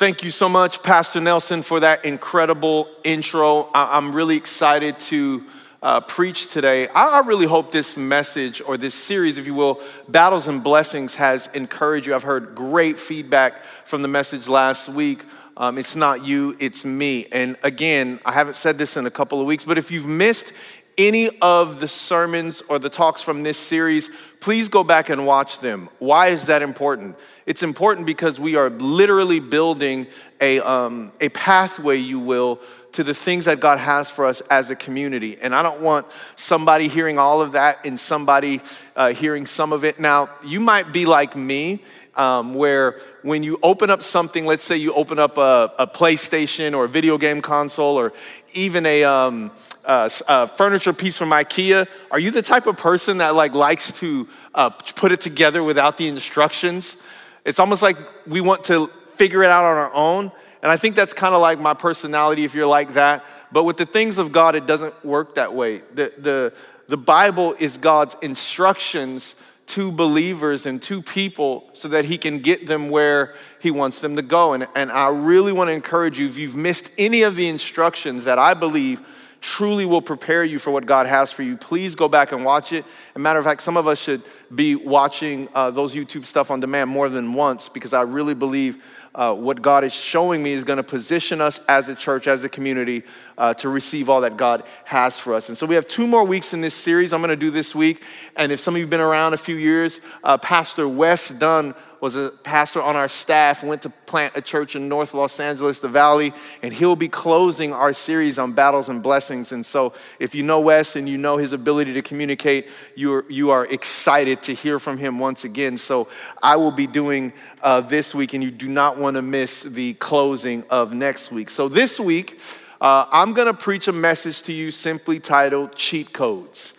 Thank you so much, Pastor Nelson, for that incredible intro. I- am really excited to uh, preach today. I-, really hope this message or this series, if you will, Battles and Blessings, has encouraged you. I've heard great feedback from the message last week. Um, it's not you, it's me. And again, I haven't said this in a couple of weeks, but if you've missed any of the sermons or the talks from this series, please go back and watch them. Why is that important? It's important because we are literally building a, um, a pathway, you will, to the things that God has for us as a community. And I don't want somebody hearing all of that and somebody uh, hearing some of it. Now, you might be like me, um, where when you open up something, let's say you open up a, a PlayStation or a video game console or even a, um, a, a, furniture piece from IKEA, are you the type of person that like likes to uh, put it together without the instructions? It's almost like we want to figure it out on our own. And I think that's kind of like my personality if you're like that. But with the things of God, it doesn't work that way. The, the, the Bible is God's instructions to believers and to people so that He can get them where He wants them to go. And, and I really want to encourage you if you've missed any of the instructions that I believe truly will prepare you for what God has for you, please go back and watch it. As a matter of fact, some of us should be watching uh, those YouTube stuff on demand more than once because I really believe uh, what God is showing me is going to position us as a church, as a community, uh, to receive all that God has for us. And so we have two more weeks in this series I'm going to do this week. And if some of you have been around a few years, uh, Pastor Wes Dunn was a pastor on our staff, went to plant a church in North Los Angeles, the Valley, and he'll be closing our series on battles and blessings. And so, if you know Wes and you know his ability to communicate, you are, you are excited to hear from him once again. So, I will be doing uh, this week, and you do not want to miss the closing of next week. So, this week, uh, I'm going to preach a message to you simply titled Cheat Codes.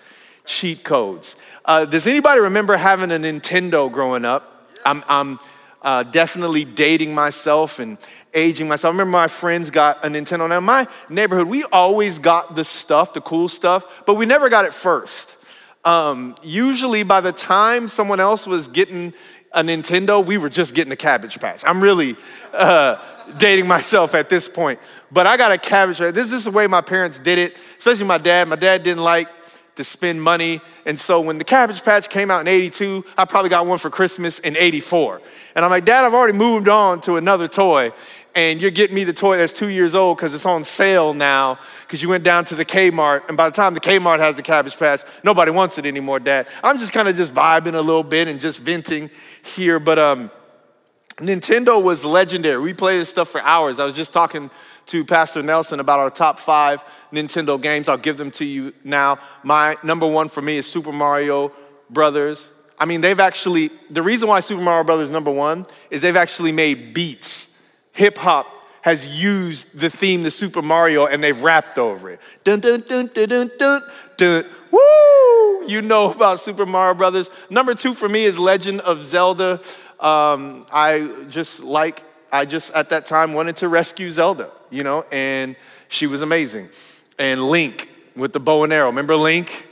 Cheat Codes. Uh, does anybody remember having a Nintendo growing up? I'm, I'm uh, definitely dating myself and aging myself. I remember my friends got a Nintendo. Now, in my neighborhood, we always got the stuff, the cool stuff, but we never got it first. Um, usually, by the time someone else was getting a Nintendo, we were just getting a Cabbage Patch. I'm really uh, dating myself at this point. But I got a Cabbage Patch. This is the way my parents did it, especially my dad. My dad didn't like to spend money. And so when the Cabbage Patch came out in 82, I probably got one for Christmas in 84. And I'm like, Dad, I've already moved on to another toy. And you're getting me the toy that's two years old because it's on sale now because you went down to the Kmart. And by the time the Kmart has the Cabbage Patch, nobody wants it anymore, Dad. I'm just kind of just vibing a little bit and just venting here. But um, Nintendo was legendary. We played this stuff for hours. I was just talking to Pastor Nelson about our top five Nintendo games. I'll give them to you now. My number one for me is Super Mario Brothers. I mean, they've actually, the reason why Super Mario Brothers number one is they've actually made beats. Hip hop has used the theme to Super Mario and they've rapped over it. Dun dun dun dun dun dun dun. Woo! You know about Super Mario Brothers. Number two for me is Legend of Zelda. Um, I just like, I just at that time wanted to rescue Zelda, you know, and she was amazing and Link with the bow and arrow. Remember Link?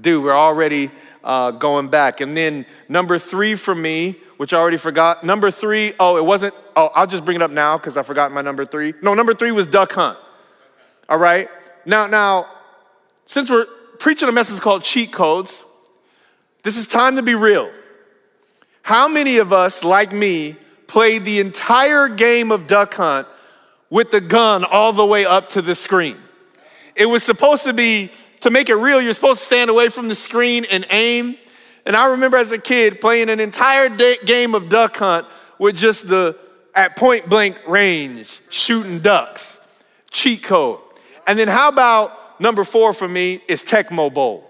Dude, we're already uh, going back. And then number three for me, which I already forgot. Number three, oh, it wasn't, oh, I'll just bring it up now because I forgot my number three. No, number three was Duck Hunt. All right? Now, now, since we're preaching a message called cheat codes, this is time to be real. How many of us, like me, played the entire game of Duck Hunt with the gun all the way up to the screen. It was supposed to be, to make it real, you're supposed to stand away from the screen and aim. And I remember as a kid playing an entire day, game of duck hunt with just the, at point blank range, shooting ducks. Cheat code. And then how about number four for me is Tecmo Bowl.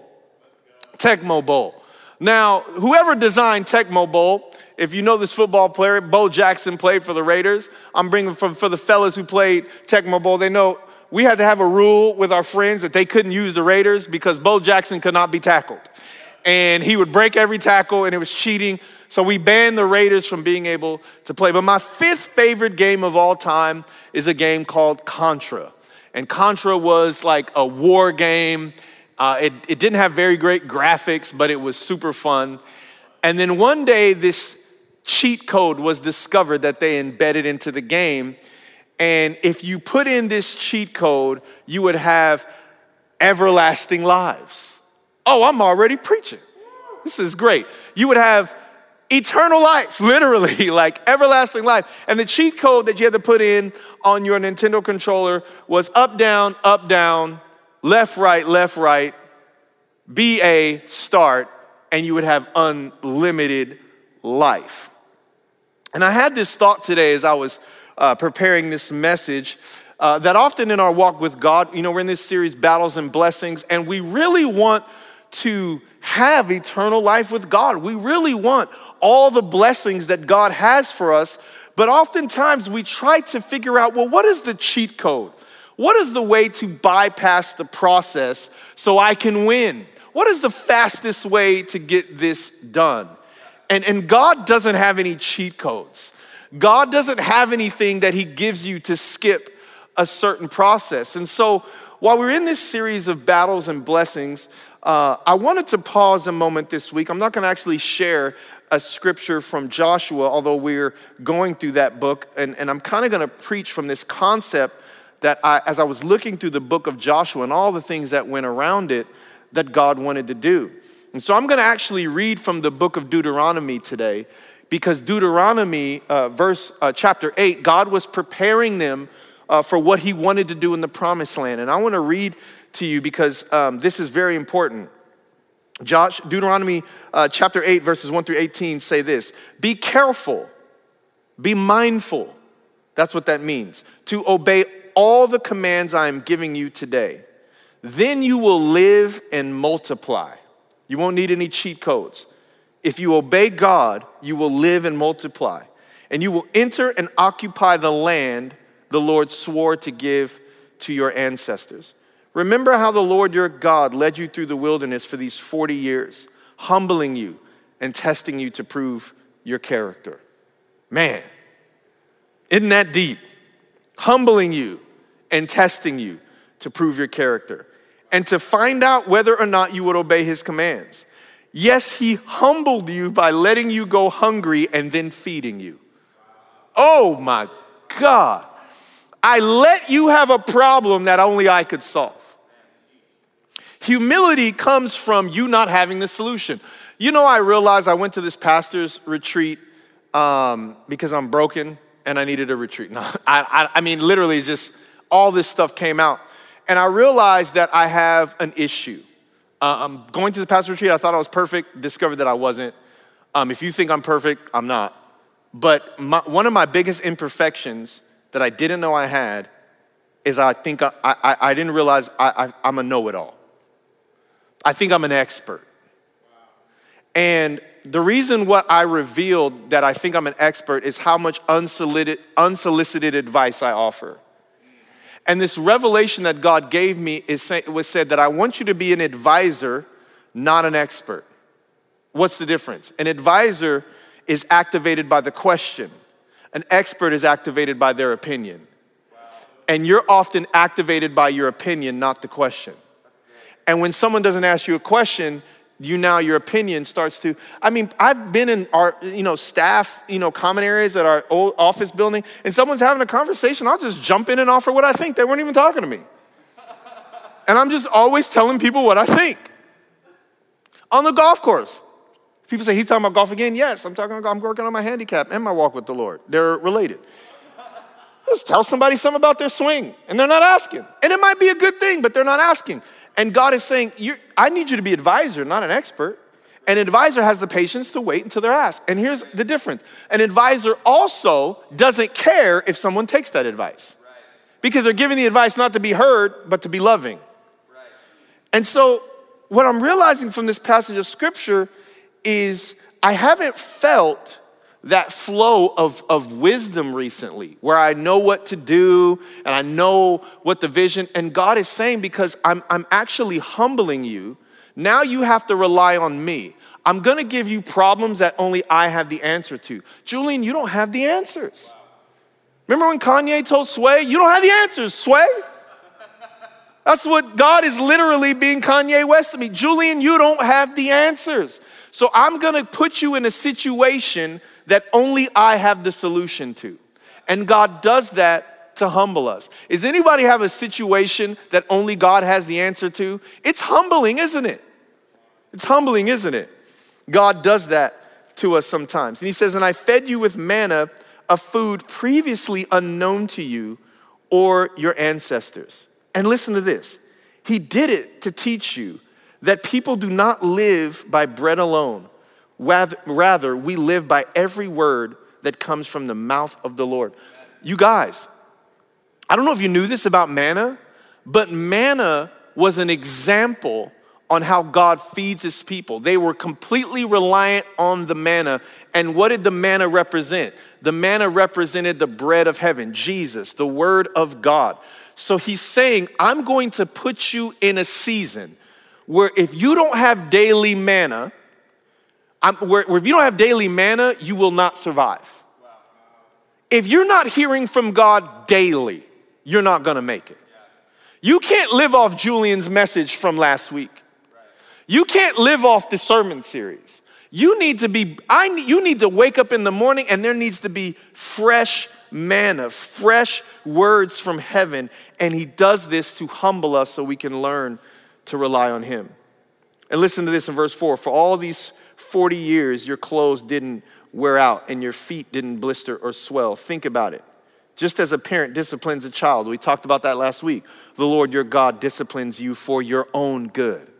Tecmo Bowl. Now, whoever designed Tecmo Bowl if you know this football player, Bo Jackson played for the Raiders. I'm bringing for, for the fellas who played Tecmo Bowl. They know we had to have a rule with our friends that they couldn't use the Raiders because Bo Jackson could not be tackled. And he would break every tackle and it was cheating. So we banned the Raiders from being able to play. But my fifth favorite game of all time is a game called Contra. And Contra was like a war game. Uh, it, it didn't have very great graphics, but it was super fun. And then one day, this cheat code was discovered that they embedded into the game. And if you put in this cheat code, you would have everlasting lives. Oh, I'm already preaching. This is great. You would have eternal life, literally, like everlasting life. And the cheat code that you had to put in on your Nintendo controller was up, down, up, down, left, right, left, right, BA, start, and you would have unlimited life. And I had this thought today as I was uh, preparing this message uh, that often in our walk with God, you know, we're in this series, Battles and Blessings, and we really want to have eternal life with God. We really want all the blessings that God has for us, but oftentimes we try to figure out well, what is the cheat code? What is the way to bypass the process so I can win? What is the fastest way to get this done? And, and God doesn't have any cheat codes. God doesn't have anything that He gives you to skip a certain process. And so, while we're in this series of battles and blessings, uh, I wanted to pause a moment this week. I'm not going to actually share a scripture from Joshua, although we're going through that book. And, and I'm kind of going to preach from this concept that I, as I was looking through the book of Joshua and all the things that went around it, that God wanted to do. And so I'm going to actually read from the book of Deuteronomy today because Deuteronomy, uh, verse uh, chapter 8, God was preparing them uh, for what he wanted to do in the promised land. And I want to read to you because um, this is very important. Josh, Deuteronomy uh, chapter 8, verses 1 through 18 say this Be careful, be mindful. That's what that means. To obey all the commands I am giving you today. Then you will live and multiply. You won't need any cheat codes. If you obey God, you will live and multiply. And you will enter and occupy the land the Lord swore to give to your ancestors. Remember how the Lord your God led you through the wilderness for these 40 years, humbling you and testing you to prove your character. Man, isn't that deep? Humbling you and testing you to prove your character and to find out whether or not you would obey his commands. Yes, he humbled you by letting you go hungry and then feeding you. Oh my God. I let you have a problem that only I could solve. Humility comes from you not having the solution. You know, I realized I went to this pastor's retreat um, because I'm broken and I needed a retreat. No, I, I, I mean, literally, just all this stuff came out. And I realized that I have an issue. Uh, I'm going to the pastor retreat. I thought I was perfect, discovered that I wasn't. Um, if you think I'm perfect, I'm not. But my, one of my biggest imperfections that I didn't know I had is I think I, I, I didn't realize I, I, am a know it all. I think I'm an expert. And the reason what I revealed that I think I'm an expert is how much unsolicited, unsolicited advice I offer. And this revelation that God gave me is, was said that I want you to be an advisor, not an expert. What's the difference? An advisor is activated by the question, an expert is activated by their opinion. And you're often activated by your opinion, not the question. And when someone doesn't ask you a question, you now your opinion starts to i mean i've been in our you know staff you know common areas at our old office building and someone's having a conversation i'll just jump in and offer what i think. They weren't even talking to me. And i'm just always telling people what i think. On the golf course. People say he's talking about golf again? Yes i'm talking i'm working on my handicap and my walk with the lord. They're related. Just tell somebody something about their swing and they're not asking. And it might be a good thing but they're not asking and God is saying, I need you to be advisor, not an expert. An advisor has the patience to wait until they're asked. And here's the difference an advisor also doesn't care if someone takes that advice because they're giving the advice not to be heard, but to be loving. And so, what I'm realizing from this passage of scripture is I haven't felt that flow of, of wisdom recently where I know what to do and I know what the vision, and God is saying, because I'm, I'm actually humbling you, now you have to rely on me. I'm gonna give you problems that only I have the answer to. Julian, you don't have the answers. Remember when Kanye told Sway, You don't have the answers, Sway? That's what God is literally being Kanye West to me. Julian, you don't have the answers. So I'm gonna put you in a situation that only I have the solution to. And God does that to humble us. Does anybody have a situation that only God has the answer to? It's humbling, isn't it? It's humbling, isn't it? God does that to us sometimes. And he says, And I fed you with manna, a food previously unknown to you or your ancestors. And listen to this He did it to teach you that people do not live by bread alone. Rather, we live by every word that comes from the mouth of the Lord. You guys, I don't know if you knew this about manna, but manna was an example on how God feeds his people. They were completely reliant on the manna. And what did the manna represent? The manna represented the bread of heaven, Jesus, the word of God. So he's saying, I'm going to put you in a season where if you don't have daily manna, where, where if you don't have daily manna, you will not survive. If you're not hearing from God daily, you're not gonna make it. You can't live off Julian's message from last week. You can't live off the sermon series. You need to be, I, you need to wake up in the morning and there needs to be fresh manna, fresh words from heaven. And he does this to humble us so we can learn to rely on him. And listen to this in verse 4 For all these 40 years, your clothes didn't wear out and your feet didn't blister or swell. Think about it. Just as a parent disciplines a child, we talked about that last week, the Lord your God disciplines you for your own good.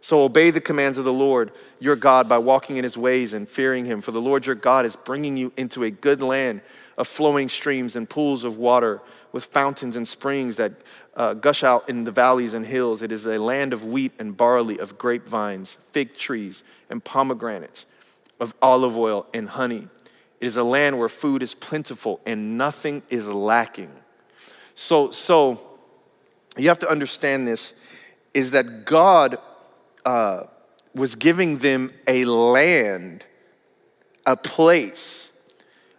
So obey the commands of the Lord your God by walking in his ways and fearing him. For the Lord your God is bringing you into a good land of flowing streams and pools of water with fountains and springs that uh, gush out in the valleys and hills. It is a land of wheat and barley, of grapevines, fig trees, and pomegranates, of olive oil and honey. It is a land where food is plentiful and nothing is lacking. So, so you have to understand this is that God uh, was giving them a land, a place,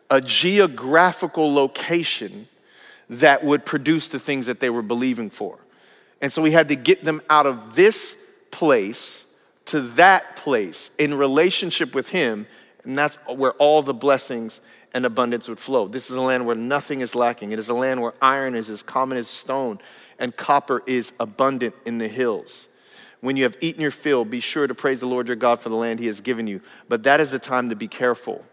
a geographical location that would produce the things that they were believing for. And so we had to get them out of this place to that place in relationship with Him, and that's where all the blessings and abundance would flow. This is a land where nothing is lacking. It is a land where iron is as common as stone and copper is abundant in the hills. When you have eaten your fill, be sure to praise the Lord your God for the land he has given you. But that is the time to be careful.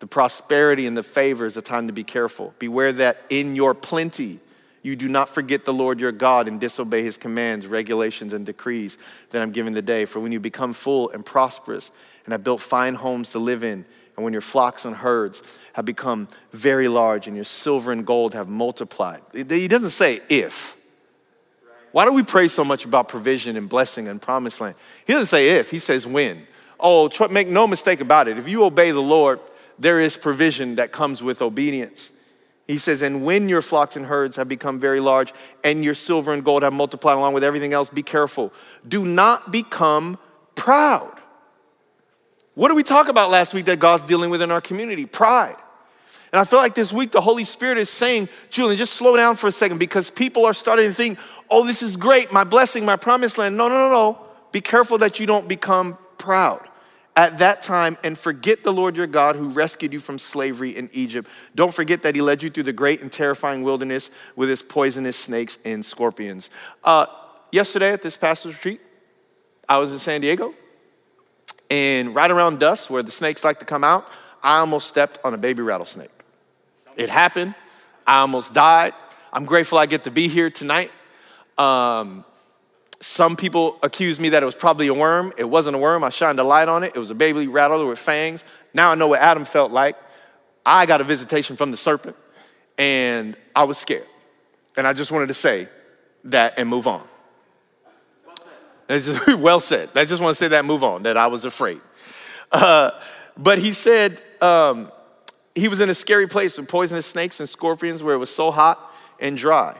The prosperity and the favor is the time to be careful. Beware that in your plenty, you do not forget the Lord your God and disobey his commands, regulations, and decrees that I'm giving today. For when you become full and prosperous and have built fine homes to live in, and when your flocks and herds have become very large and your silver and gold have multiplied, he doesn't say if. Why do we pray so much about provision and blessing and promised land? He doesn't say if, he says when. Oh, make no mistake about it. If you obey the Lord, there is provision that comes with obedience. He says, and when your flocks and herds have become very large and your silver and gold have multiplied along with everything else, be careful. Do not become proud. What did we talk about last week that God's dealing with in our community? Pride. And I feel like this week the Holy Spirit is saying, Julian, just slow down for a second because people are starting to think, oh, this is great, my blessing, my promised land. No, no, no, no. Be careful that you don't become proud at that time and forget the Lord your God who rescued you from slavery in Egypt. Don't forget that he led you through the great and terrifying wilderness with his poisonous snakes and scorpions. Uh, yesterday at this pastor's retreat, I was in San Diego, and right around dusk, where the snakes like to come out, I almost stepped on a baby rattlesnake. It happened. I almost died. I'm grateful I get to be here tonight. Um, some people accused me that it was probably a worm. It wasn't a worm. I shined a light on it. It was a baby rattler with fangs. Now I know what Adam felt like. I got a visitation from the serpent, and I was scared. And I just wanted to say that and move on. Well said. well said. I just want to say that move on, that I was afraid. Uh, but he said um, he was in a scary place with poisonous snakes and scorpions where it was so hot and dry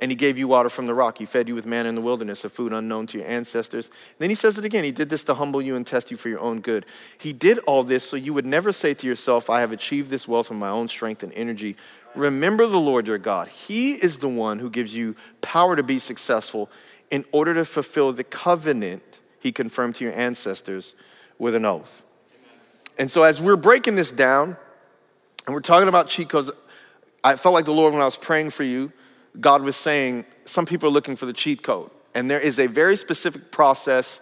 and he gave you water from the rock. He fed you with manna in the wilderness, a food unknown to your ancestors. Then he says it again. He did this to humble you and test you for your own good. He did all this so you would never say to yourself, I have achieved this wealth in my own strength and energy. Remember the Lord your God. He is the one who gives you power to be successful in order to fulfill the covenant he confirmed to your ancestors with an oath. and so as we're breaking this down, and we're talking about cheat codes, I felt like the Lord, when I was praying for you, God was saying, some people are looking for the cheat code. And there is a very specific process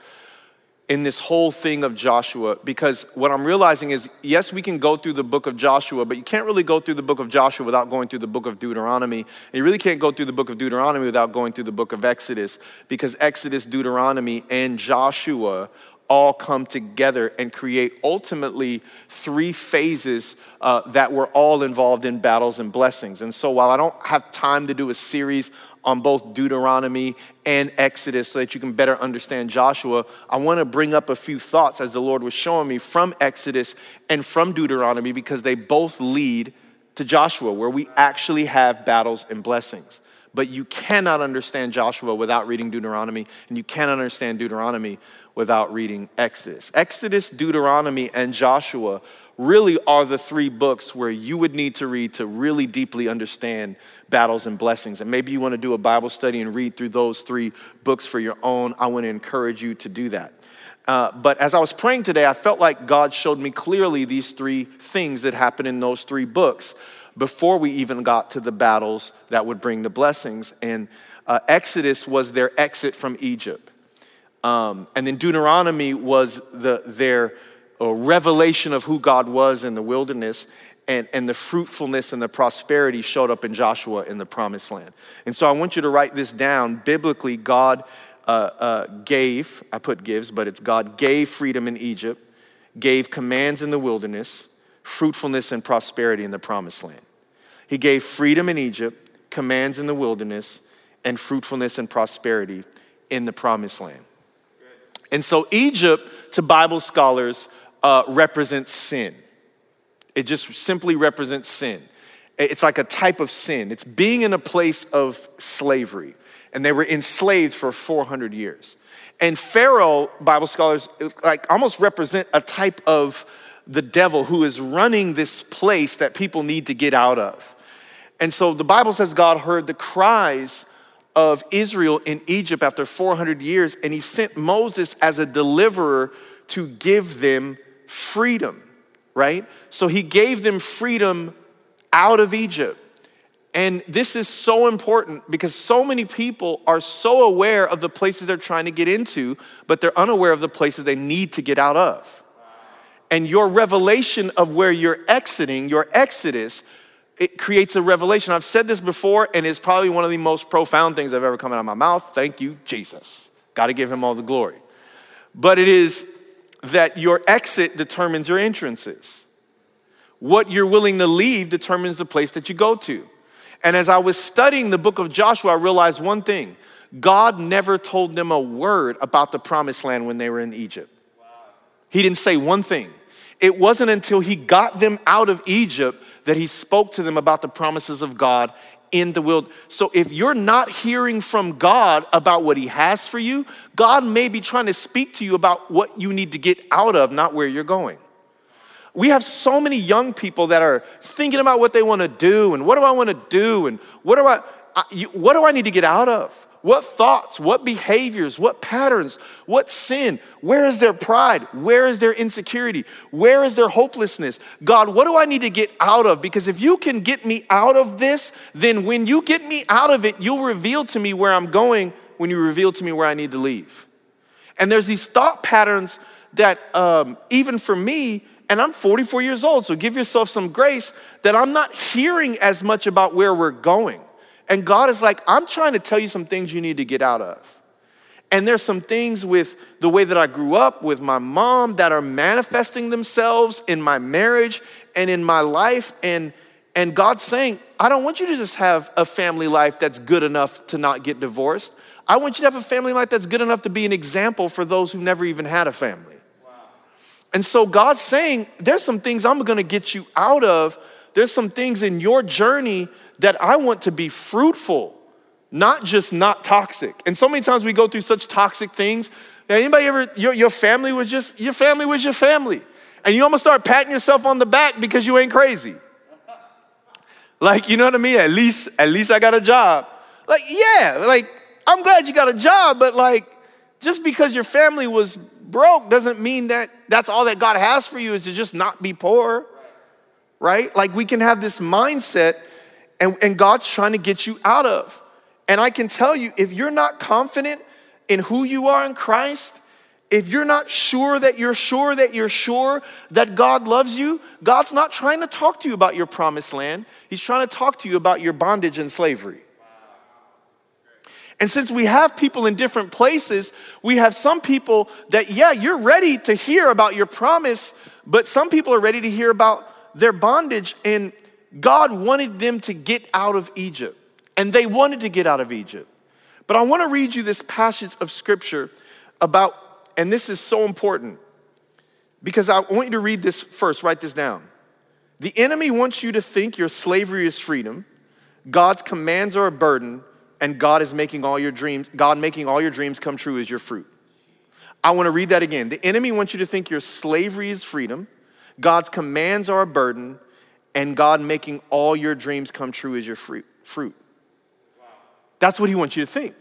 in this whole thing of Joshua because what I'm realizing is yes, we can go through the book of Joshua, but you can't really go through the book of Joshua without going through the book of Deuteronomy. And you really can't go through the book of Deuteronomy without going through the book of Exodus because Exodus, Deuteronomy, and Joshua all come together and create ultimately three phases uh, that were all involved in battles and blessings. And so, while I don't have time to do a series on both Deuteronomy and Exodus so that you can better understand Joshua, I want to bring up a few thoughts as the Lord was showing me from Exodus and from Deuteronomy because they both lead to Joshua, where we actually have battles and blessings. But you cannot understand Joshua without reading Deuteronomy, and you cannot understand Deuteronomy without reading Exodus. Exodus, Deuteronomy, and Joshua really are the three books where you would need to read to really deeply understand battles and blessings. And maybe you want to do a Bible study and read through those three books for your own. I want to encourage you to do that. Uh, but as I was praying today, I felt like God showed me clearly these three things that happened in those three books before we even got to the battles that would bring the blessings. And uh, Exodus was their exit from Egypt. Um, and then Deuteronomy was the, their uh, revelation of who God was in the wilderness. And, and the fruitfulness and the prosperity showed up in Joshua in the promised land. And so I want you to write this down. Biblically, God uh, uh, gave, I put gives, but it's God gave freedom in Egypt, gave commands in the wilderness, fruitfulness and prosperity in the promised land. He gave freedom in Egypt, commands in the wilderness, and fruitfulness and prosperity in the promised land. And so Egypt, to Bible scholars, uh, represents sin. It just simply represents sin. It's like a type of sin. It's being in a place of slavery. And they were enslaved for 400 years. And Pharaoh, Bible scholars, like almost represent a type of the devil who is running this place that people need to get out of. And so the Bible says God heard the cries of Israel in Egypt after 400 years, and he sent Moses as a deliverer to give them freedom, right? So he gave them freedom out of Egypt. And this is so important because so many people are so aware of the places they're trying to get into, but they're unaware of the places they need to get out of. And your revelation of where you're exiting, your exodus, it creates a revelation. I've said this before, and it's probably one of the most profound things I've ever come out of my mouth. Thank you, Jesus. Got to give him all the glory. But it is that your exit determines your entrances. What you're willing to leave determines the place that you go to. And as I was studying the book of Joshua, I realized one thing God never told them a word about the promised land when they were in Egypt. He didn't say one thing. It wasn't until he got them out of Egypt that he spoke to them about the promises of God in the world. So if you're not hearing from God about what he has for you, God may be trying to speak to you about what you need to get out of, not where you're going. We have so many young people that are thinking about what they want to do and what do I want to do and what do I, I what do I need to get out of? What thoughts, what behaviors, what patterns, what sin? Where is their pride? Where is their insecurity? Where is their hopelessness? God, what do I need to get out of? Because if you can get me out of this, then when you get me out of it, you'll reveal to me where I'm going when you reveal to me where I need to leave. And there's these thought patterns that, um, even for me, and I'm 44 years old, so give yourself some grace that I'm not hearing as much about where we're going. And God is like, I'm trying to tell you some things you need to get out of. And there's some things with the way that I grew up with my mom that are manifesting themselves in my marriage and in my life. And, and God's saying, I don't want you to just have a family life that's good enough to not get divorced. I want you to have a family life that's good enough to be an example for those who never even had a family. Wow. And so God's saying, there's some things I'm gonna get you out of. There's some things in your journey that I want to be fruitful, not just not toxic. And so many times we go through such toxic things. Anybody ever, your, your family was just, your family was your family. And you almost start patting yourself on the back because you ain't crazy. Like, you know what I mean? At least, at least I got a job. Like, yeah, like, I'm glad you got a job, but like, just because your family was broke doesn't mean that that's all that God has for you is to just not be poor, right? Like we can have this mindset and, and God's trying to get you out of. And I can tell you, if you're not confident in who you are in Christ, if you're not sure that you're sure that you're sure that God loves you, God's not trying to talk to you about your promised land. He's trying to talk to you about your bondage and slavery. And since we have people in different places, we have some people that, yeah, you're ready to hear about your promise, but some people are ready to hear about their bondage. And God wanted them to get out of Egypt, and they wanted to get out of Egypt. But I want to read you this passage of scripture about, and this is so important because I want you to read this first, write this down. The enemy wants you to think your slavery is freedom, God's commands are a burden, and God is making all your dreams, God making all your dreams come true is your fruit. I want to read that again. The enemy wants you to think your slavery is freedom, God's commands are a burden, and God making all your dreams come true is your fruit. fruit. That's what he wants you to think.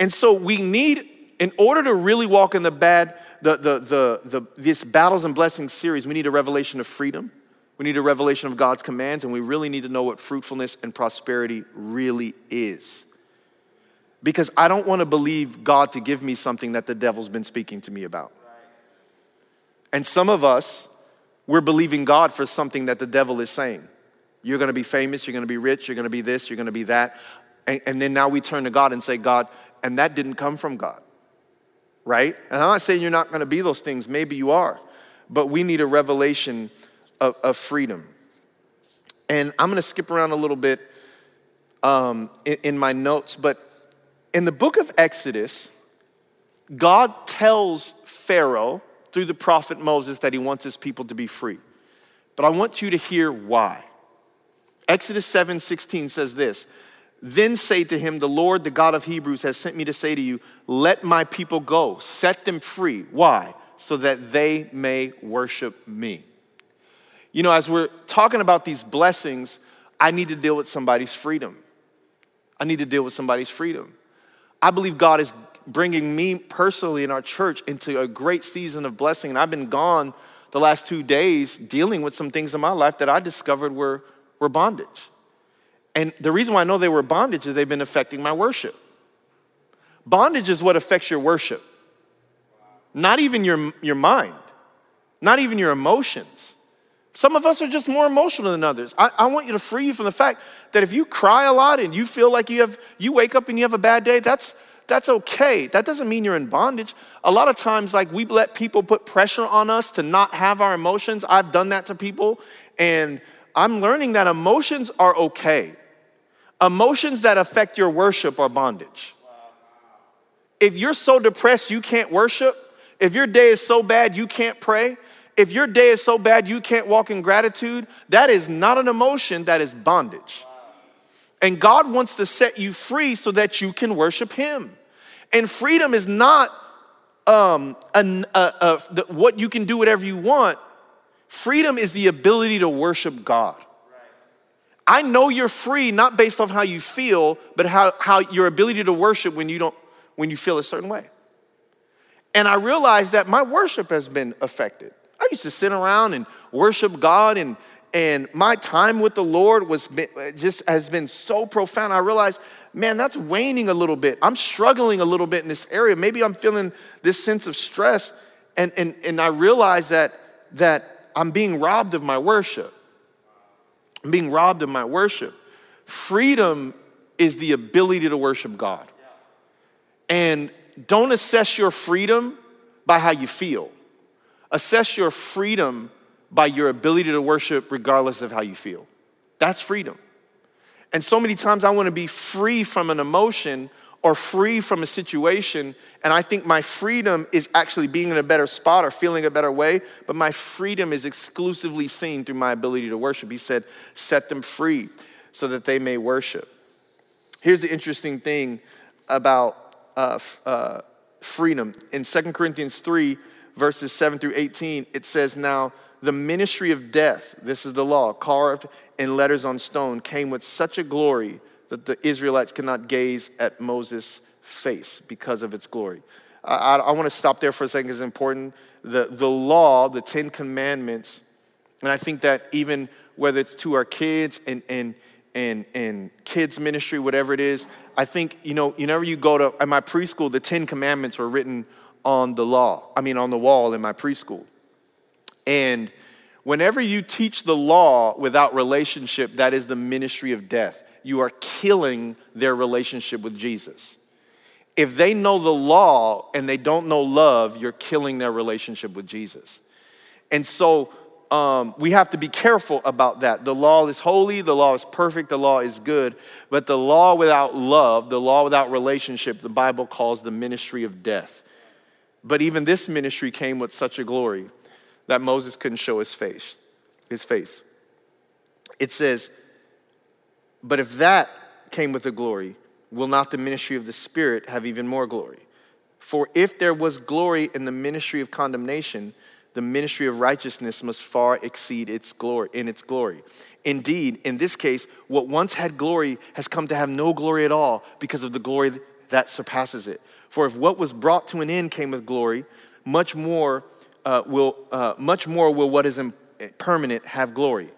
And so we need, in order to really walk in the bad, the, the, the, the, this battles and blessings series, we need a revelation of freedom. We need a revelation of God's commands, and we really need to know what fruitfulness and prosperity really is. Because I don't want to believe God to give me something that the devil's been speaking to me about. And some of us, we're believing God for something that the devil is saying. You're to be famous, you're to be rich, you're to be this, you're to be that. And, and, then now we turn to God and say, God, and that didn't come from God, right? And I'm not saying you're not to be those things, maybe you are, but we need a revelation of, of freedom. And I'm to skip around a little bit um, in, in my notes, but in the book of Exodus, God tells Pharaoh through the prophet Moses that he wants his people to be free. But I want you to hear why. Exodus 7 16 says this Then say to him, The Lord, the God of Hebrews, has sent me to say to you, Let my people go, set them free. Why? So that they may worship me. You know, as we're talking about these blessings, I need to deal with somebody's freedom. I need to deal with somebody's freedom. I believe God is bringing me personally in our church into a great season of blessing. And I've been gone the last two days dealing with some things in my life that I discovered were, were bondage. And the reason why I know they were bondage is they've been affecting my worship. Bondage is what affects your worship, not even your, your mind, not even your emotions. Some of us are just more emotional than others. I, I, want you to free you from the fact that if you cry a lot and you feel like you have, you wake up and you have a bad day, that's, that's okay. That doesn't mean you're in bondage. A lot of times, like we let people put pressure on us to not have our emotions. I've done that to people, and I'm learning that emotions are okay. Emotions that affect your worship are bondage. If you're so depressed you can't worship, if your day is so bad you can't pray, if your day is so bad you can't walk in gratitude, that is not an emotion, that is bondage. And God wants to set you free so that you can worship Him. And freedom is not um, what you can do whatever you want. Freedom is the ability to worship God. I know you're free not based off how you feel, but how, how your ability to worship when you don't when you feel a certain way. And I realized that my worship has been affected. I used to sit around and worship God and and my time with the Lord was just has been so profound. I realized, man, that's waning a little bit. I'm struggling a little bit in this area. Maybe I'm feeling this sense of stress. And, and, and I realize that, that I'm being robbed of my worship. I'm being robbed of my worship. Freedom is the ability to worship God. And don't assess your freedom by how you feel. Assess your freedom by your ability to worship regardless of how you feel. That's freedom. And so many times I want to be free from an emotion or free from a situation, and I think my freedom is actually being in a better spot or feeling a better way, but my freedom is exclusively seen through my ability to worship. He said, Set them free so that they may worship. Here's the interesting thing about uh, uh, freedom. In 2 Corinthians 3, verses 7 through 18, it says, Now, the ministry of death, this is the law, carved in letters on stone, came with such a glory that the Israelites could not gaze at Moses' face because of its glory. I, I want to stop there for a second, it's important. The, the law, the Ten Commandments, and I think that even whether it's to our kids and, and, and, and kids ministry, whatever it is, I think, you know, whenever you go to, my preschool, the Ten Commandments were written on the law, I mean, on the wall in my preschool. And whenever you teach the law without relationship, that is the ministry of death. You are killing their relationship with Jesus. If they know the law and they don't know love, you're killing their relationship with Jesus. And so um, we have to be careful about that. The law is holy, the law is perfect, the law is good, but the law without love, the law without relationship, the Bible calls the ministry of death. But even this ministry came with such a glory that Moses couldn't show his face. His face. It says, but if that came with a glory, will not the ministry of the Spirit have even more glory? For if there was glory in the ministry of condemnation, the ministry of righteousness must far exceed its glory in its glory. Indeed, in this case, what once had glory has come to have no glory at all because of the glory that surpasses it. For if what was brought to an end came with glory, much more uh, will uh, much more will what is permanent have glory.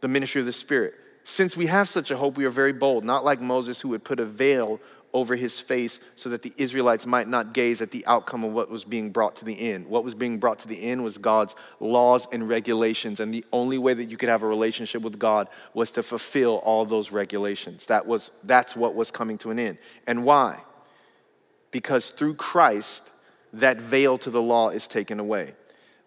The ministry of the Spirit. Since we have such a hope, we are very bold, not like Moses who would put a veil over his face so that the Israelites might not gaze at the outcome of what was being brought to the end. What was being brought to the end was God's laws and regulations, and the only way that you could have a relationship with God was to fulfill all those regulations. That was, that's what was coming to an end. And why? Because through Christ, that veil to the law is taken away.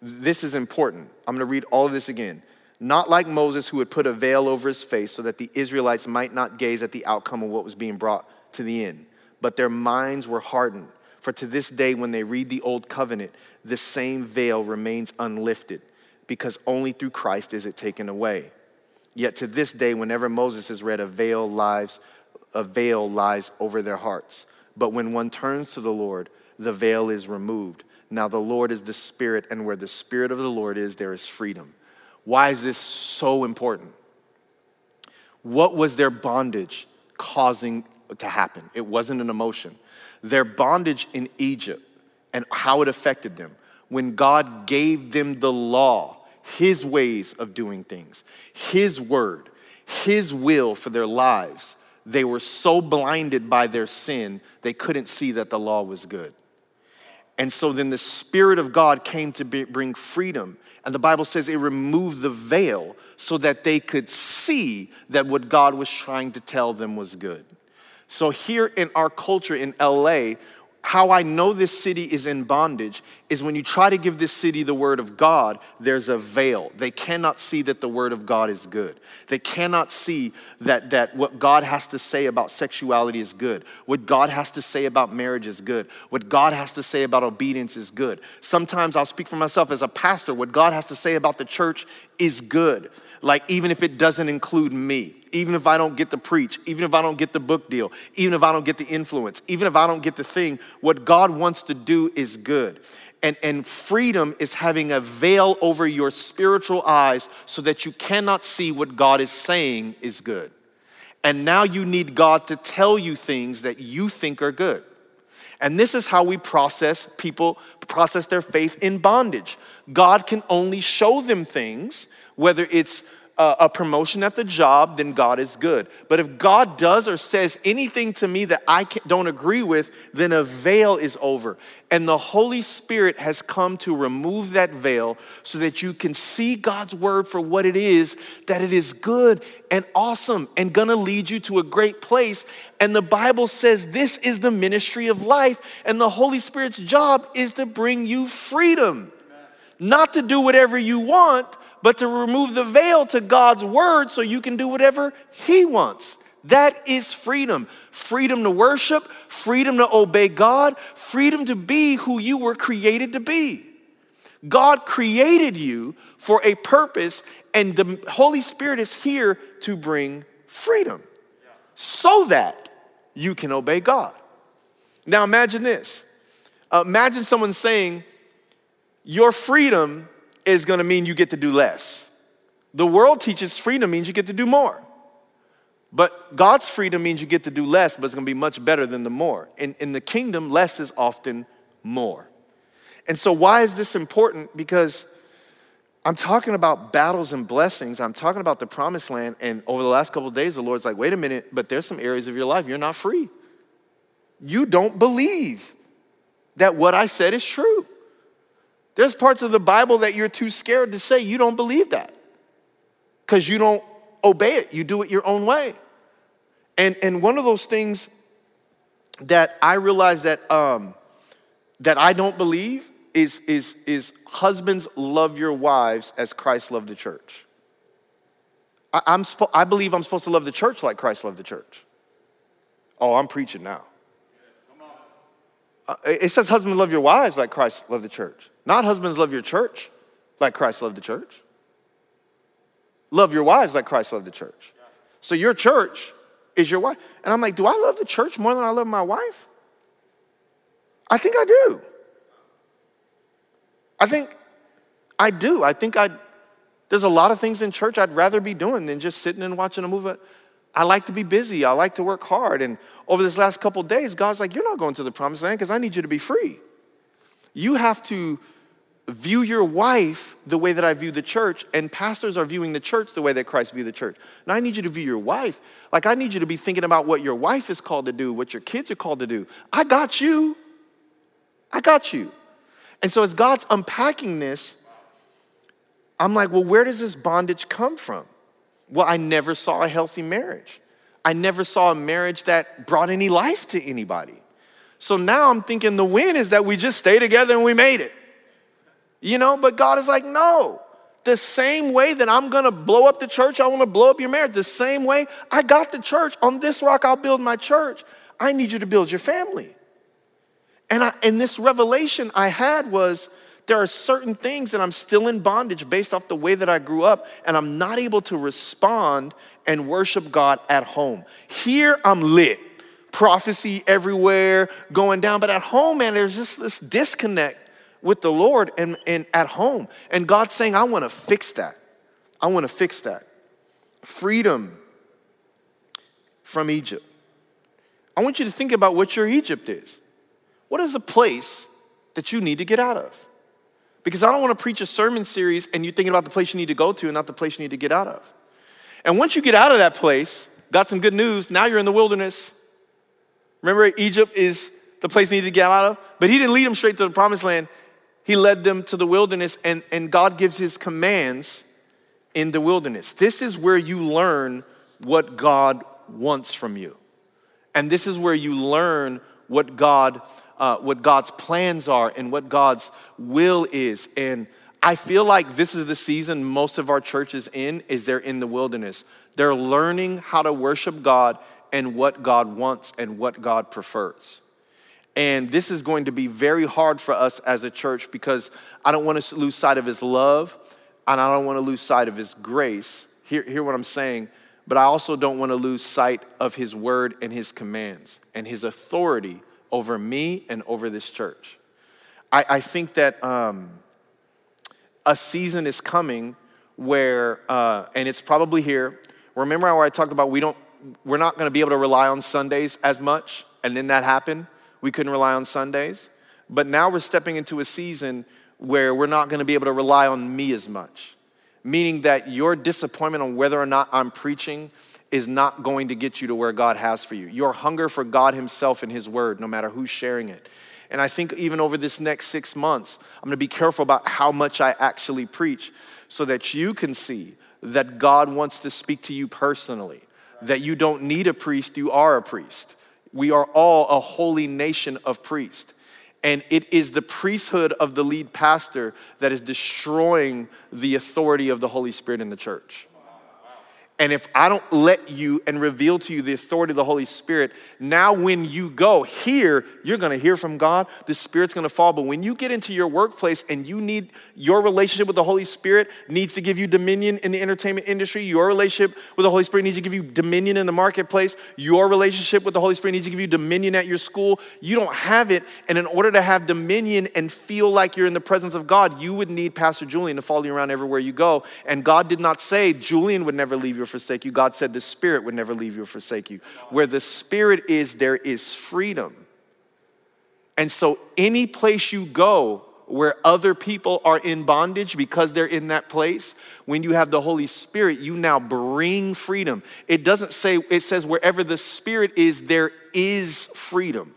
This is important. I'm going to read all of this again. Not like Moses, who had put a veil over his face so that the Israelites might not gaze at the outcome of what was being brought to the end, but their minds were hardened. For to this day, when they read the old covenant, the same veil remains unlifted, because only through Christ is it taken away. Yet to this day, whenever Moses is read, a veil lies, a veil lies over their hearts. But when one turns to the Lord, the veil is removed. Now the Lord is the Spirit, and where the Spirit of the Lord is, there is freedom. Why is this so important? What was their bondage causing to happen. It wasn't an emotion. Their bondage in Egypt and how it affected them. When God gave them the law, His ways of doing things, His word, His will for their lives, they were so blinded by their sin, they couldn't see that the law was good. And so then the Spirit of God came to be, bring freedom. And the Bible says it removed the veil so that they could see that what God was trying to tell them was good. So, here in our culture in LA, how I know this city is in bondage is when you try to give this city the word of God, there's a veil. They cannot see that the word of God is good. They cannot see that, that what God has to say about sexuality is good. What God has to say about marriage is good. What God has to say about obedience is good. Sometimes I'll speak for myself as a pastor. What God has to say about the church is good. Like, even if it doesn't include me even if I don't get to preach, even if I don't get the book deal, even if I don't get the influence, even if I don't get the thing, what God wants to do is good. And, and freedom is having a veil over your spiritual eyes so that you cannot see what God is saying is good. And now you need God to tell you things that you think are good. And this is how we process people, process their faith in bondage. God can only show them things, whether it's a, a promotion at the job, then God is good. But if God does or says anything to me that I don't agree with, then a veil is over. And the Holy Spirit has come to remove that veil so that you can see God's word for what it is, that it is good and awesome and gonna lead you to a great place. And the Bible says this is the ministry of life, and the Holy Spirit's job is to bring you freedom, not to do whatever you want, but to remove the veil to God's word so you can do whatever He wants. That is freedom. Freedom to worship, freedom to obey God, freedom to be who you were created to be. God created you for a purpose, and the Holy Spirit is here to bring freedom so that you can obey God. Now imagine this. Uh, imagine someone saying, Your freedom is going to mean you get to do less. The world teaches freedom means you get to do more. But God's freedom means you get to do less, but it's gonna be much better than the more. In, in the kingdom, less is often more. And so, why is this important? Because I'm talking about battles and blessings. I'm talking about the promised land. And over the last couple days, the Lord's like, wait a minute, but there's some areas of your life you're not free. You don't believe that what I said is true. There's parts of the Bible that you're too scared to say you don't believe that because you don't obey it, you do it your own way. And, and one of those things that I realize that, um, that I don't believe is, is, is husbands love your wives as Christ loved the church. I, I'm spo- I believe I'm supposed to love the church like Christ loved the church. Oh, I'm preaching now. Uh, it says husbands love your wives like Christ loved the church. Not husbands love your church like Christ loved the church. Love your wives like Christ loved the church. So your church is your wife. And I'm like, do I love the church more than I love my wife? I think I do. I think I do. I think I there's a lot of things in church I'd rather be doing than just sitting and watching a movie. I like to be busy. I like to work hard. And over this last couple days, God's like, You're not going to the promised land because I need you to be free. You have to view your wife the way that I view the church, and pastors are viewing the church the way that Christ viewed the church. Now, I need you to view your wife like I need you to be thinking about what your wife is called to do, what your kids are called to do. I got you. I got you. And so, as God's unpacking this, I'm like, well, where does this bondage come from? Well, I never saw a healthy marriage. I never saw a marriage that brought any life to anybody. So now I'm thinking the win is that we just stay together and we made it. You know, but God is like, no. The same way that I'm gonna blow up the church, I wanna blow up your marriage. The same way I got the church. On this rock, I'll build my church. I need you to build your family. And, I, and this revelation I had was there are certain things that I'm still in bondage based off the way that I grew up, and I'm not able to respond and worship God at home. Here, I'm lit, prophecy everywhere, going down, but at home, man, there's just this disconnect with the Lord and, and at home. And God's saying, I want to fix that. I want to fix that. Freedom from Egypt. I want you to think about what your Egypt is. What is a place that you need to get out of? Because I don't want to preach a sermon series and you're thinking about the place you need to go to and not the place you need to get out of. And once you get out of that place, got some good news, now you're in the wilderness. Remember, Egypt is the place you need to get out of? But he didn't lead them straight to the promised land. He led them to the wilderness, and, and God gives his commands in the wilderness. This is where you learn what God wants from you. And this is where you learn what God uh, what God's plans are and what God's will is. And I feel like this is the season most of our churches in is they're in the wilderness. They're learning how to worship God and what God wants and what God prefers. And this is going to be very hard for us as a church because I don't want to lose sight of His love and I don't want to lose sight of His grace. Hear, hear what I'm saying. But I also don't want to lose sight of His word and His commands and His authority over me and over this church. I, I think that um, a season is coming where, uh, and it's probably here. Remember how I talked about we don't, we're not going to be able to rely on Sundays as much, and then that happened we couldn't rely on Sundays. But now we're stepping into a season where we're not going to be able to rely on me as much, meaning that your disappointment on whether or not I'm preaching is not going to get you to where God has for you. Your hunger for God Himself and His Word, no matter who's sharing it. And I think even over this next six months, I'm gonna be careful about how much I actually preach so that you can see that God wants to speak to you personally, that you don't need a priest, you are a priest. We are all a holy nation of priests. And it is the priesthood of the lead pastor that is destroying the authority of the Holy Spirit in the church. And if I don't let you and reveal to you the authority of the Holy Spirit, now when you go here, you're gonna hear from God, the Spirit's gonna fall. But when you get into your workplace and you need your relationship with the Holy Spirit needs to give you dominion in the entertainment industry, your relationship with the Holy Spirit needs to give you dominion in the marketplace, your relationship with the Holy Spirit needs to give you dominion at your school. You don't have it. And in order to have dominion and feel like you're in the presence of God, you would need Pastor Julian to follow you around everywhere you go. And God did not say Julian would never leave your forsake you. God said the Spirit would never leave you or forsake you. Where the Spirit is, there is freedom. And so, any place you go where other people are in bondage because they're in that place, when you have the Holy Spirit, you now bring freedom. It doesn't say, it says, wherever the Spirit is, there is freedom.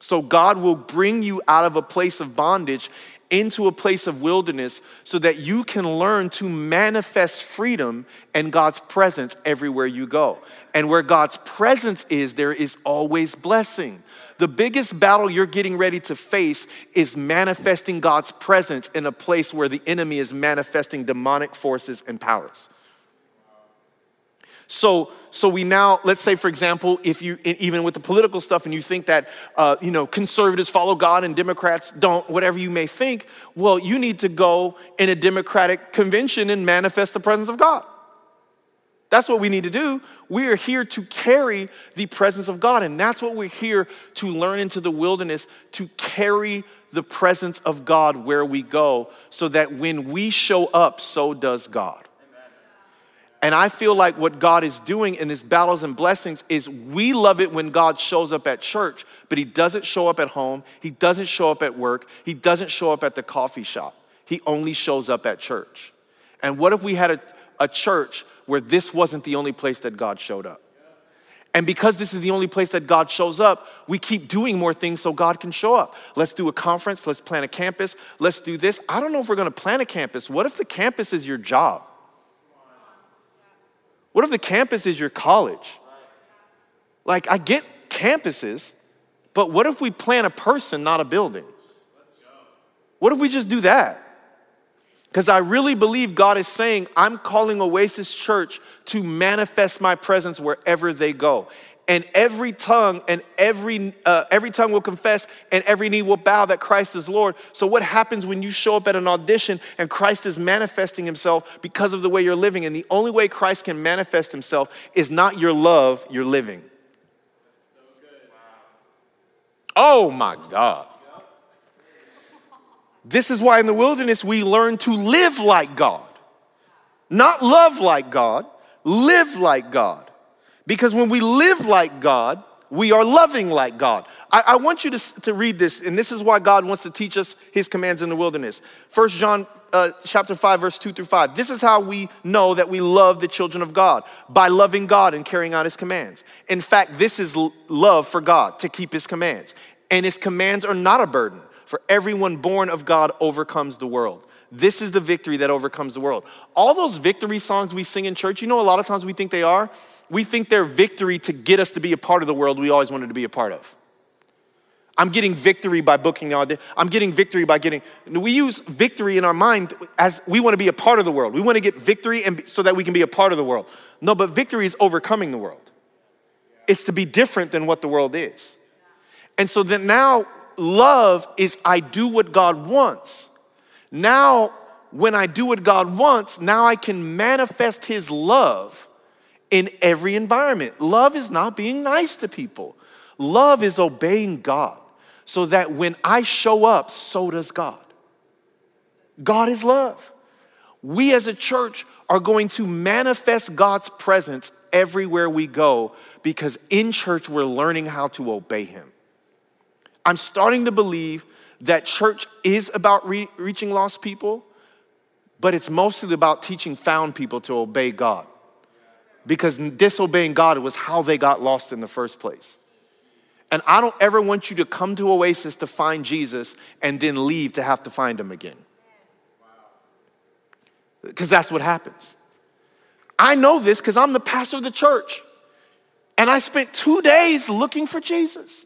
So, God will bring you out of a place of bondage into a place of wilderness so that you can learn to manifest freedom and God's presence everywhere you go. And where God's presence is, there is always blessing. The biggest battle you're getting ready to face is manifesting God's presence in a place where the enemy is manifesting demonic forces and powers. So, so we now, let's say, for example, if you, even with the political stuff, and you think that, uh, you know, conservatives follow God and Democrats don't, whatever you may think, well, you need to go in a Democratic convention and manifest the presence of God. That's what we need to do. We are here to carry the presence of God, and that's what we're here to learn into the wilderness, to carry the presence of God where we go, so that when we show up, so does God. And I feel like what God is doing in this battles and blessings is we love it when God shows up at church, but He doesn't show up at home. He doesn't show up at work. He doesn't show up at the coffee shop. He only shows up at church. And what if we had a, a church where this wasn't the only place that God showed up? And because this is the only place that God shows up, we keep doing more things so God can show up. Let's do a conference, let's plan a campus, let's do this. I don't know if we're gonna plan a campus. What if the campus is your job? What if the campus is your college? Like, I get campuses, but what if we plant a person, not a building? What if we just do that? Because I really believe God is saying, I'm calling Oasis Church to manifest my presence wherever they go and every tongue and every uh, every tongue will confess and every knee will bow that Christ is Lord. So what happens when you show up at an audition and Christ is manifesting himself because of the way you're living and the only way Christ can manifest himself is not your love, your living. Oh my God. This is why in the wilderness we learn to live like God. Not love like God, live like God. Because when we live like God, we are loving like God. I, I, want you to, to read this, and this is why God wants to teach us his commands in the wilderness. First John uh, chapter 5, verse 2 through 5. This is how we know that we love the children of God by loving God and carrying out his commands. In fact, this is love for God to keep his commands. And his commands are not a burden, for everyone born of God overcomes the world. This is the victory that overcomes the world. All those victory songs we sing in church, you know, a lot of times we think they are we think they're victory to get us to be a part of the world we always wanted to be a part of. I'm getting victory by booking all day. I'm getting victory by getting. We use victory in our mind as we want to be a part of the world. We want to get victory and so that we can be a part of the world. No, but victory is overcoming the world. It's to be different than what the world is. And so then now love is I do what God wants. Now, when I do what God wants, now I can manifest His love in every environment. Love is not being nice to people, love is obeying God so that when I show up, so does God. God is love. We as a church are going to manifest God's presence everywhere we go because in church we're learning how to obey Him. I'm starting to believe that church is about re- reaching lost people, but it's mostly about teaching found people to obey God because disobeying God was how they got lost in the first place. And I don't ever want you to come to Oasis to find Jesus and then leave to have to find him again. Because that's what happens. I know this because I'm the pastor of the church. And I spent two days looking for Jesus.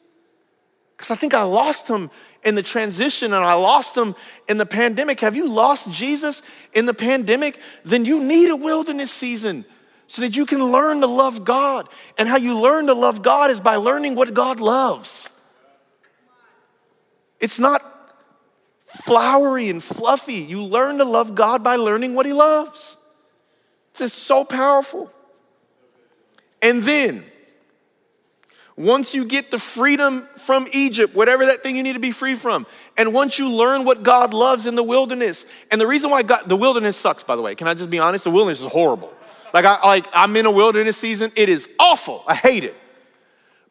Because I think I lost him in the transition and I lost him in the pandemic. Have you lost Jesus in the pandemic? Then you need a wilderness season so that you can learn to love God. And how you learn to love God is by learning what God loves. It's not flowery and fluffy. You learn to love God by learning what He loves. This is so powerful. And then, once you get the freedom from Egypt, whatever that thing you need to be free from, and once you learn what God loves in the wilderness, and the reason why God, the wilderness sucks, by the way, can I just be honest? The wilderness is horrible. Like, I, like I'm in a wilderness season. It is awful. I hate it.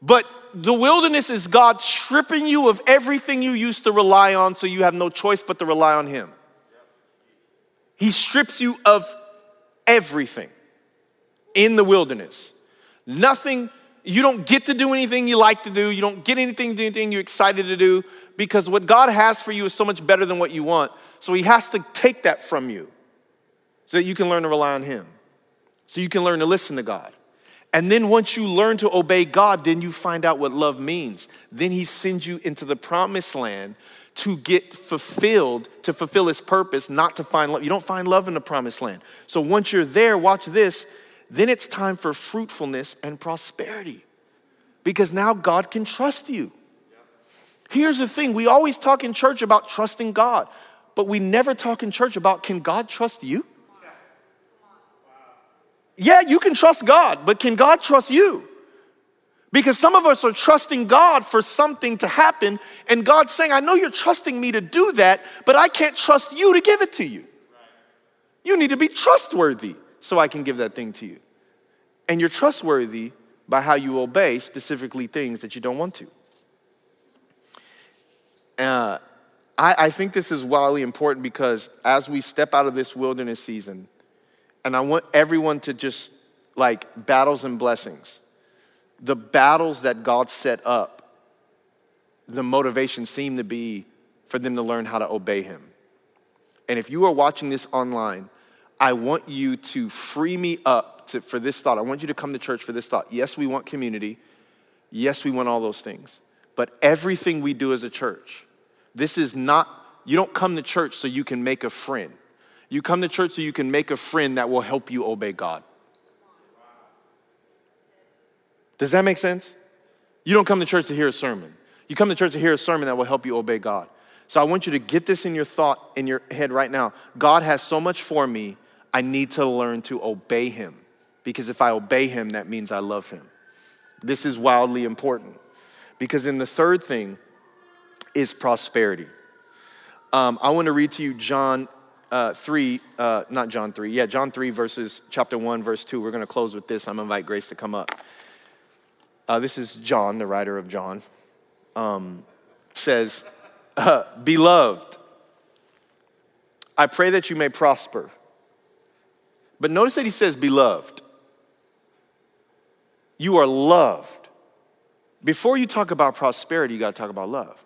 But the wilderness is God stripping you of everything you used to rely on so you have no choice but to rely on Him. He strips you of everything in the wilderness. Nothing, you don't get to do anything you like to do. You don't get anything, anything you're excited to do because what God has for you is so much better than what you want. So He has to take that from you so that you can learn to rely on Him, so you can learn to listen to God. And then once you learn to obey God, then you find out what love means. Then He sends you into the promised land to get fulfilled, to fulfill His purpose, not to find love. You don't find love in the promised land. So once you're there, watch this, then it's time for fruitfulness and prosperity because now God can trust you. Here's the thing we always talk in church about trusting God, but we never talk in church about can God trust you? Yeah, you can trust God, but can God trust you? Because some of us are trusting God for something to happen, and God's saying, I know you're trusting me to do that, but I can't trust you to give it to you. You need to be trustworthy so I can give that thing to you. And you're trustworthy by how you obey specifically things that you don't want to. Uh, I, I think this is wildly important because as we step out of this wilderness season, and I want everyone to just like battles and blessings. The battles that God set up, the motivation seemed to be for them to learn how to obey Him. And if you are watching this online, I want you to free me up to, for this thought. I want you to come to church for this thought. Yes, we want community. Yes, we want all those things. But everything we do as a church, this is not, you don't come to church so you can make a friend. You come to church so you can make a friend that will help you obey God. Does that make sense? You don't come to church to hear a sermon. You come to church to hear a sermon that will help you obey God. So I want you to get this in your thought, in your head right now. God has so much for me, I need to learn to obey Him. Because if I obey Him, that means I love Him. This is wildly important. Because in the third thing is prosperity. Um, I want to read to you John uh, 3, uh, not John 3, yeah, John 3, verses chapter 1, verse 2. We're going to close with this. I'm going to invite Grace to come up. Uh, this is John, the writer of John, um, says, uh, Beloved, I pray that you may prosper. But notice that he says, Beloved. You are loved. Before you talk about prosperity, you got to talk about love.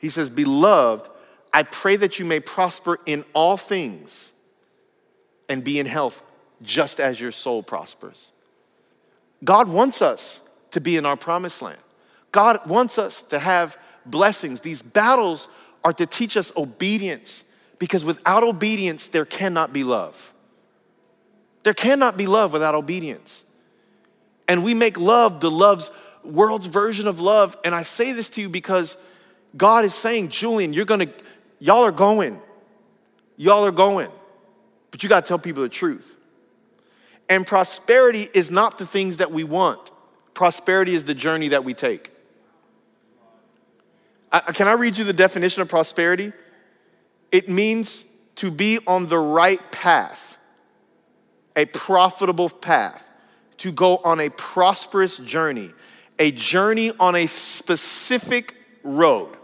He says, Beloved, I pray that you may prosper in all things and be in health just as your soul prospers. God wants us to be in our promised land. God wants us to have blessings. These battles are to teach us obedience because without obedience, there cannot be love. There cannot be love without obedience. And we make love the love's world's version of love. And I say this to you because God is saying, Julian, you're gonna Y'all are going. Y'all are going. But you got to tell people the truth. And prosperity is not the things that we want, prosperity is the journey that we take. I, can I read you the definition of prosperity? It means to be on the right path, a profitable path, to go on a prosperous journey, a journey on a specific road.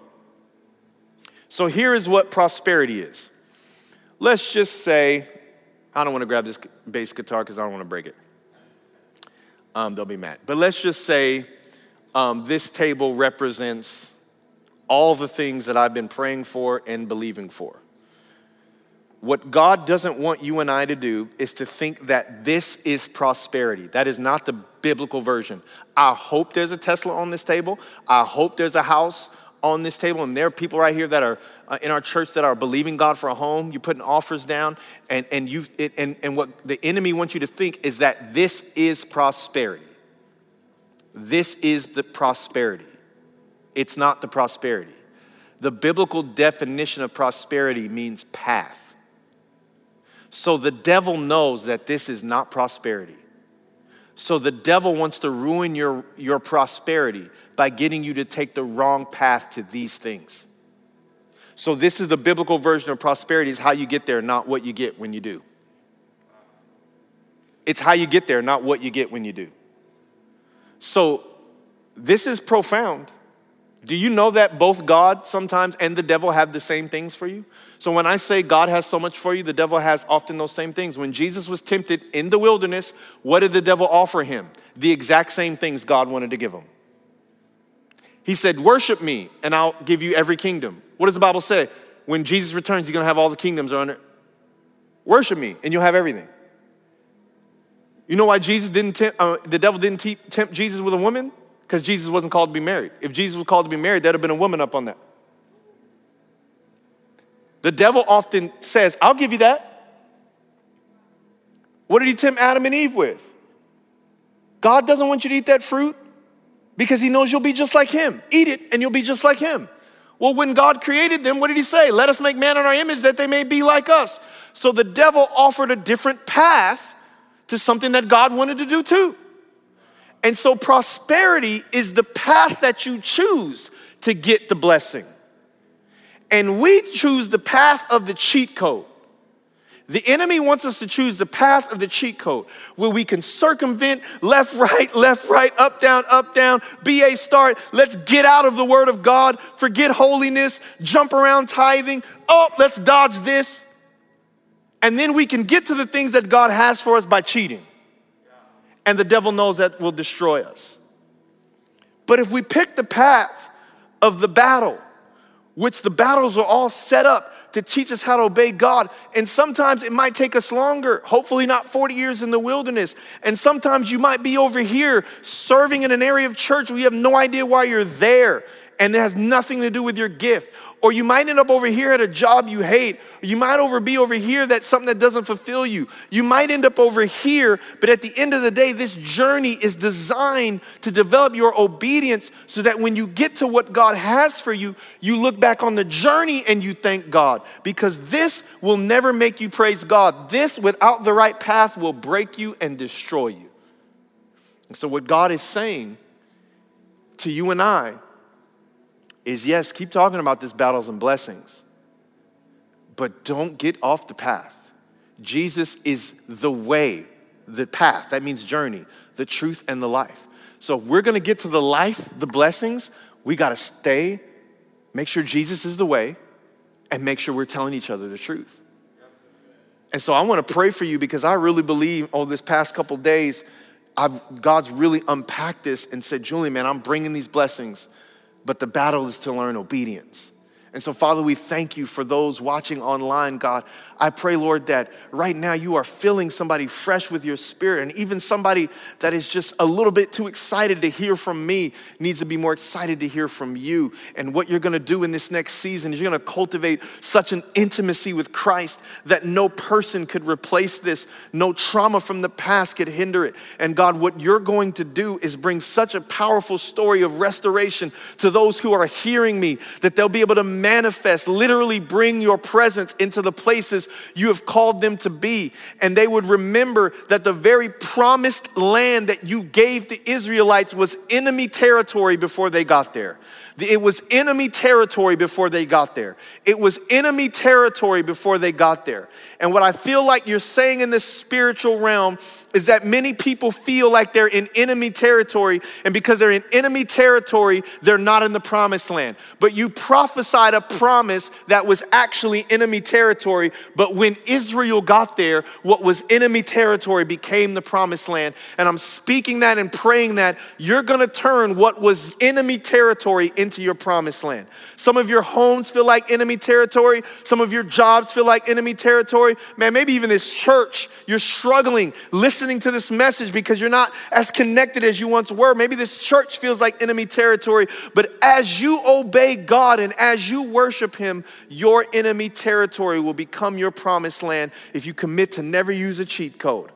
So here is what prosperity is. Let's just say, I don't want to grab this bass guitar because I don't want to break it. Um, they'll be mad. But let's just say um, this table represents all the things that I've been praying for and believing for. What God doesn't want you and I to do is to think that this is prosperity. That is not the biblical version. I hope there's a Tesla on this table. I hope there's a house on this table, and there are people right here that are uh, in our church that are believing God for a home. You're putting offers down, and, and, you, it, and, and what the enemy wants you to think is that this is prosperity. This is the prosperity. It's not the prosperity. The biblical definition of prosperity means path. So the devil knows that this is not prosperity. So the devil wants to ruin your, your prosperity by getting you to take the wrong path to these things. So this is the biblical version of prosperity is how you get there, not what you get when you do. It's how you get there, not what you get when you do. So, this is profound. Do you know that both God sometimes and the devil have the same things for you? So when I say God has so much for you, the devil has often those same things. When Jesus was tempted in the wilderness, what did the devil offer him? The exact same things God wanted to give him. He said, Worship me, and I'll give you every kingdom. What does the Bible say? When Jesus returns, he's gonna have all the kingdoms under. Worship me, and you'll have everything. You know why Jesus didn't tempt, uh, the devil didn't te- tempt Jesus with a woman? Because Jesus wasn't called to be married. If Jesus was called to be married, there'd have been a woman up on that. The devil often says, I'll give you that. What did he tempt Adam and Eve with? God doesn't want you to eat that fruit because he knows you'll be just like him. Eat it and you'll be just like him. Well, when God created them, what did he say? Let us make man in our image that they may be like us. So the devil offered a different path to something that God wanted to do too. And so prosperity is the path that you choose to get the blessing and we choose the path of the cheat code. The enemy wants us to choose the path of the cheat code where we can circumvent left, right, left, right, up, down, up, down, BA start. Let's get out of the word of God, forget holiness, jump around tithing. Oh, let's dodge this. And then we can get to the things that God has for us by cheating. And the devil knows that will destroy us. But if we pick the path of the battle, which the battles are all set up to teach us how to obey God. And sometimes it might take us longer, hopefully not 40 years in the wilderness. And sometimes you might be over here serving in an area of church where you have no idea why you're there and it has nothing to do with your gift. Or you might end up over here at a job you hate. You might over be over here that's something that doesn't fulfill you. You might end up over here, but at the end of the day, this journey is designed to develop your obedience so that when you get to what God has for you, you look back on the journey and you thank God. Because this will never make you praise God. This, without the right path, will break you and destroy you. And so, what God is saying to you and I is yes, keep talking about this battles and blessings, but don't get off the path. Jesus is the way, the path. That means journey, the truth, and the life. So if we're gonna get to the life, the blessings, we gotta stay, make sure Jesus is the way, and make sure we're telling each other the truth. And so I wanna pray for you because I really believe over this past couple days, I've, God's really unpacked this and said, Julie, man, I'm bringing these blessings but the battle is to learn obedience. And so, Father, we thank you for those watching online, God. I pray, Lord, that right now you are filling somebody fresh with your spirit, and even somebody that is just a little bit too excited to hear from me needs to be more excited to hear from you. And what you're gonna do in this next season is you're gonna cultivate such an intimacy with Christ that no person could replace this, no trauma from the past could hinder it. And God, what you're going to do is bring such a powerful story of restoration to those who are hearing me that they'll be able to manifest, literally bring your presence into the places you have called them to be. And they would remember that the very promised land that you gave the Israelites was enemy territory before they got there. It was enemy territory before they got there. It was enemy territory before they got there. And what I feel like you're saying in this spiritual realm is that many people feel like they're in enemy territory, and because they're in enemy territory, they're not in the promised land. But you prophesied a promise that was actually enemy territory, but when Israel got there, what was enemy territory became the promised land. And I'm speaking that and praying that you're gonna turn what was enemy territory into your promised land. Some of your homes feel like enemy territory, some of your jobs feel like enemy territory. Man, maybe even this church, you're struggling. Listening to this message because you're not as connected as you once were. Maybe this church feels like enemy territory, but as you obey God and as you worship Him, your enemy territory will become your promised land if you commit to never use a cheat code,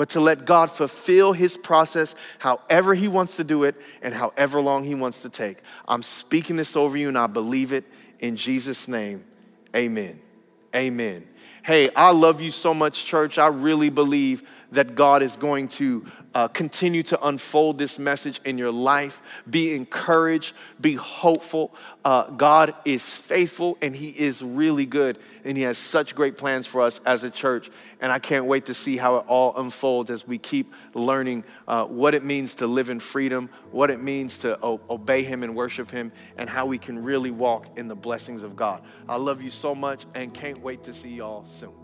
but to let God fulfill His process however He wants to do it and however long He wants to take. I'm speaking this over you and I believe it in Jesus' name. Amen. Amen. Hey, I love you so much, church. I really believe that God is going to uh, continue to unfold this message in your life. Be encouraged, be hopeful. Uh, God is faithful and He is really good, and He has such great plans for us as a church. And I can't wait to see how it all unfolds as we keep learning uh, what it means to live in freedom, what it means to o- obey Him and worship Him, and how we can really walk in the blessings of God. I love you so much and can't wait to see y'all soon.